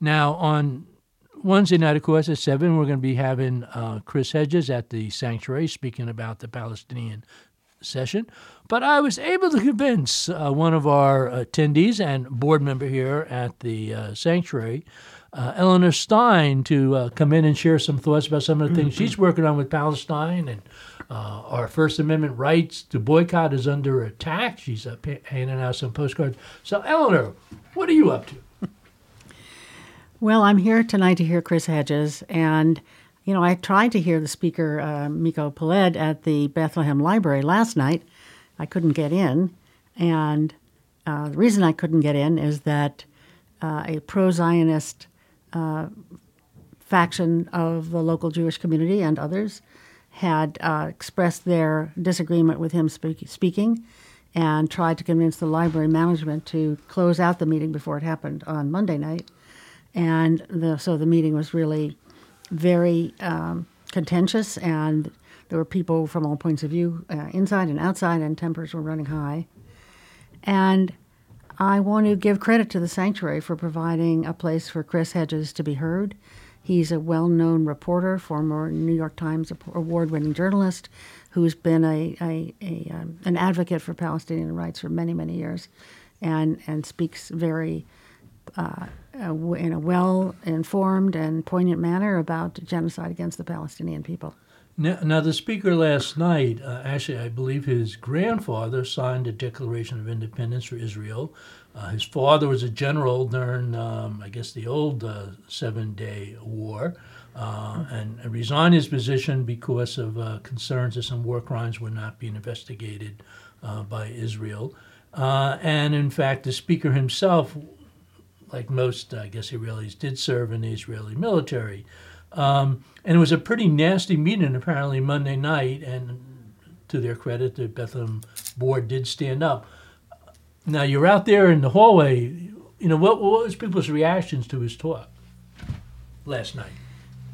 Now, on Wednesday night, of course, at 7, we're going to be having uh, Chris Hedges at the sanctuary speaking about the Palestinian session. But I was able to convince uh, one of our attendees and board member here at the uh, sanctuary, uh, Eleanor Stein, to uh, come in and share some thoughts about some of the things she's working on with Palestine and uh, our First Amendment rights to boycott is under attack. She's uh, handing out some postcards. So, Eleanor, what are you up to? Well, I'm here tonight to hear Chris Hedges, and you know I tried to hear the speaker uh, Miko Peled at the Bethlehem Library last night. I couldn't get in, and uh, the reason I couldn't get in is that uh, a pro-Zionist uh, faction of the local Jewish community and others had uh, expressed their disagreement with him speak- speaking and tried to convince the library management to close out the meeting before it happened on Monday night. And the, so the meeting was really very um, contentious, and there were people from all points of view, uh, inside and outside, and tempers were running high. And I want to give credit to the sanctuary for providing a place for Chris Hedges to be heard He's a well known reporter, former New York Times award winning journalist who's been a, a, a um, an advocate for Palestinian rights for many, many years and, and speaks very uh, in a well informed and poignant manner about genocide against the Palestinian people. Now, now the speaker last night, uh, actually, I believe his grandfather signed a Declaration of Independence for Israel. Uh, his father was a general during, um, I guess, the old uh, Seven Day War, uh, and, resigned his position because of uh, concerns that some war crimes were not being investigated uh, by Israel. Uh, and in fact, the speaker himself, like most, I guess, Israelis, did serve in the Israeli military. Um, and it was a pretty nasty meeting, apparently, Monday night. And to their credit, the Bethlehem board did stand up. Now you're out there in the hallway. You know what, what was people's reactions to his talk last night?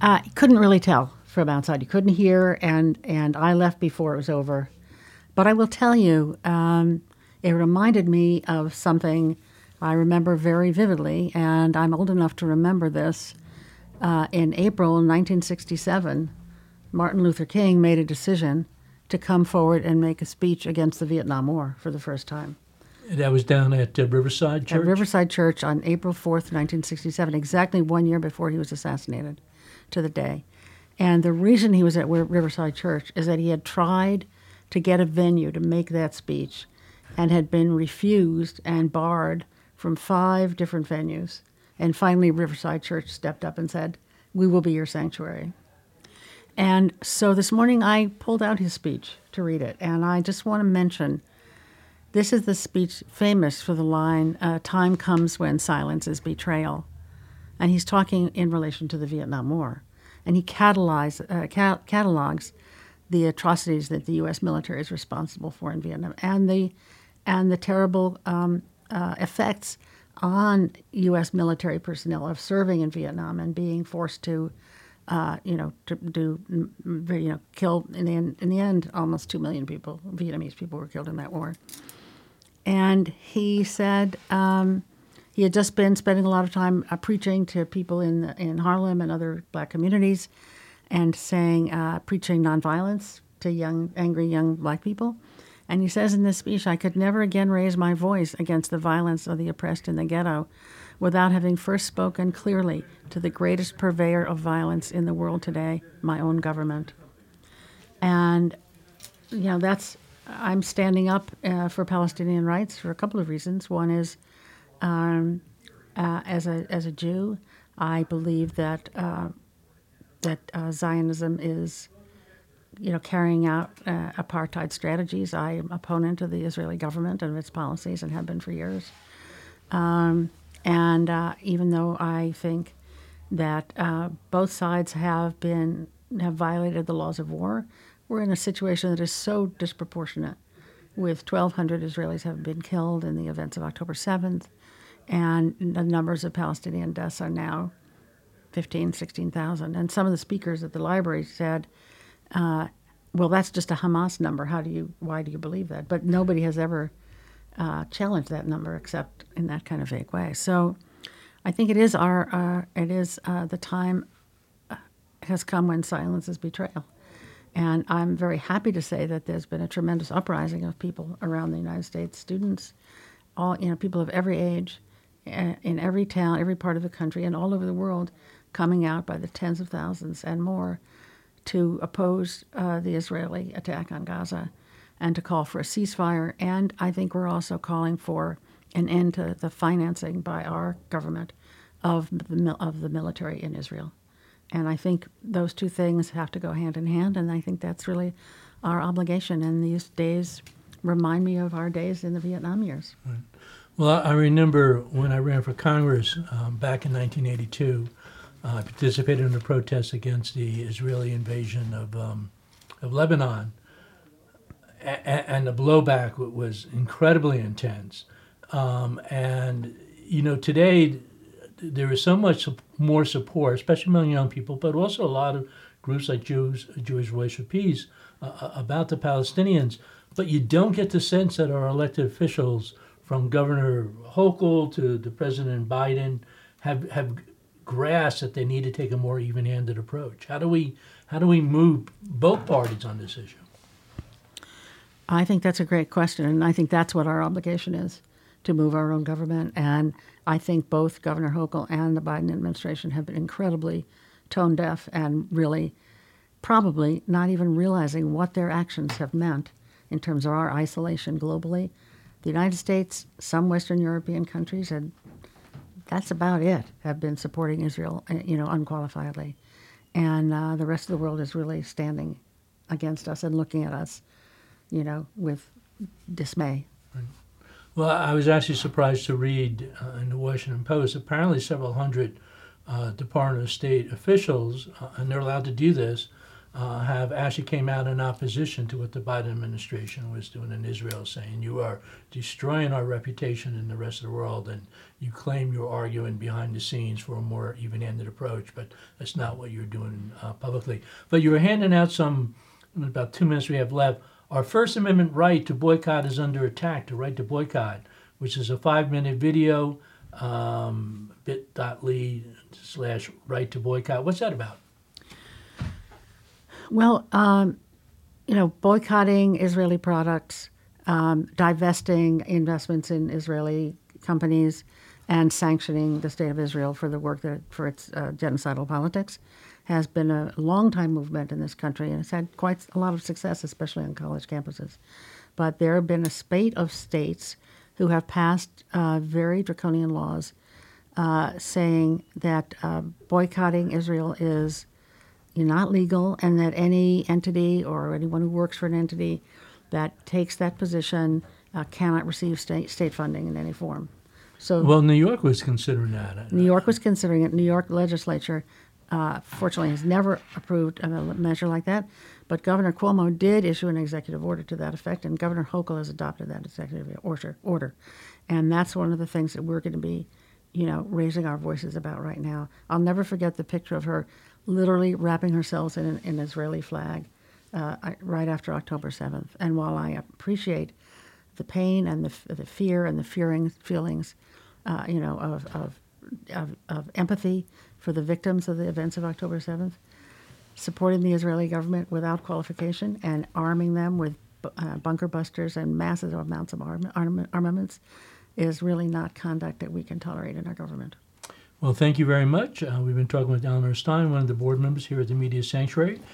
Uh, couldn't really tell from outside. You couldn't hear, and and I left before it was over. But I will tell you, um, it reminded me of something I remember very vividly, and I'm old enough to remember this. Uh, in April 1967, Martin Luther King made a decision to come forward and make a speech against the Vietnam War for the first time. That was down at uh, Riverside Church? At Riverside Church on April 4th, 1967, exactly one year before he was assassinated to the day. And the reason he was at Riverside Church is that he had tried to get a venue to make that speech and had been refused and barred from five different venues. And finally, Riverside Church stepped up and said, We will be your sanctuary. And so this morning I pulled out his speech to read it. And I just want to mention this is the speech famous for the line, uh, Time comes when silence is betrayal. And he's talking in relation to the Vietnam War. And he catalogs, uh, catalogs the atrocities that the U.S. military is responsible for in Vietnam and the, and the terrible um, uh, effects on U.S. military personnel of serving in Vietnam and being forced to, uh, you know, to do, you know, kill in the end, in the end, almost two million people, Vietnamese people, were killed in that war and he said um, he had just been spending a lot of time uh, preaching to people in in Harlem and other black communities, and saying uh, preaching nonviolence to young, angry young black people. And he says in this speech, I could never again raise my voice against the violence of the oppressed in the ghetto without having first spoken clearly to the greatest purveyor of violence in the world today, my own government. And, you know, that's I'm standing up uh, for Palestinian rights for a couple of reasons. One is, um, uh, as a as a Jew, I believe that uh, that uh, Zionism is, you know, carrying out uh, apartheid strategies. I am opponent of the Israeli government and its policies, and have been for years. Um, and uh, even though I think that both sides have been have violated the laws of war, we're in a situation that is so disproportionate, with 1,200 Israelis have been killed in the events of October 7th, and the numbers of Palestinian deaths are now 15, 16,000. And some of the speakers at the library said, uh, well, that's just a Hamas number. How do you, why do you believe that? But nobody has ever uh, challenged that number except in that kind of vague way. So I think it is our uh, it is uh, the time uh, has come when silence is betrayal, and I'm very happy to say that there's been a tremendous uprising of people around the United States, students, all you know, people of every age, uh, in every town, every part of the country, and all over the world, coming out by the tens of thousands and more to oppose uh, the Israeli attack on Gaza and to call for a ceasefire. And I think we're also calling for an end to the financing by our government of the, of the military in Israel. And I think those two things have to go hand in hand, and I think that's really our obligation. And these days remind me of our days in the Vietnam years. Well, I remember when I ran for Congress um, back in 1982, uh, I participated in the protests against the Israeli invasion of, um, of Lebanon. A- and the blowback was incredibly intense. Um, and, you know, today there is so much more support, especially among young people, but also a lot of groups like Jews, Jewish Voice for Peace, uh, uh, about the Palestinians. But you don't get the sense that our elected officials, from Governor Hochul to the President Biden, have have grasped that they need to take a more even-handed approach. How do we how do we move both parties on this issue? I think that's a great question, and I think that's what our obligation is to move our own government. And I think both Governor Hochul and the Biden administration have been incredibly tone deaf and really probably not even realizing what their actions have meant in terms of our isolation globally. The United States, some Western European countries, and that's about it, have been supporting Israel, uh, you know, unqualifiedly. And uh, the rest of the world is really standing against us and looking at us you know, with dismay. Well, I was actually surprised to read uh, in the Washington Post. Apparently, several hundred uh, Department of State officials, uh, and they're allowed to do this, uh, have actually came out in opposition to what the Biden administration was doing in Israel, saying you are destroying our reputation in the rest of the world, and you claim you're arguing behind the scenes for a more even-handed approach, but that's not what you're doing uh, publicly. But you were handing out some. About two minutes we have left. Our First Amendment right to boycott is under attack. The right to boycott, which is a five-minute video, um, bit.ly slash right to boycott. What's that about? Well, um, you know, boycotting Israeli products, um, divesting investments in Israeli companies, and sanctioning the state of Israel for the work that for its uh, genocidal politics has been a long time movement in this country, and it's had quite a lot of success, especially on college campuses. But there have been a spate of states who have passed uh, very draconian laws uh, saying that uh, boycotting Israel is not legal, and that any entity or anyone who works for an entity that takes that position uh, cannot receive state, state funding in any form. So Well, New York was considering that. New York was considering it. New York legislature, uh, fortunately, has never approved a measure like that. But Governor Cuomo did issue an executive order to that effect, and Governor Hochul has adopted that executive order. Order, and that's one of the things that we're going to be, you know, raising our voices about right now. I'll never forget the picture of her literally wrapping herself in an, an Israeli flag uh, right after October 7th. And while I appreciate the pain and the, the fear and the fearing feelings, uh, you know, of, of, of, of empathy for the victims of the events of October 7th, supporting the Israeli government without qualification and arming them with uh, bunker busters and massive amounts of arm, arm, armaments is really not conduct that we can tolerate in our government. Well, thank you very much. Uh, we've been talking with Eleanor Stein, one of the board members here at the Media Sanctuary.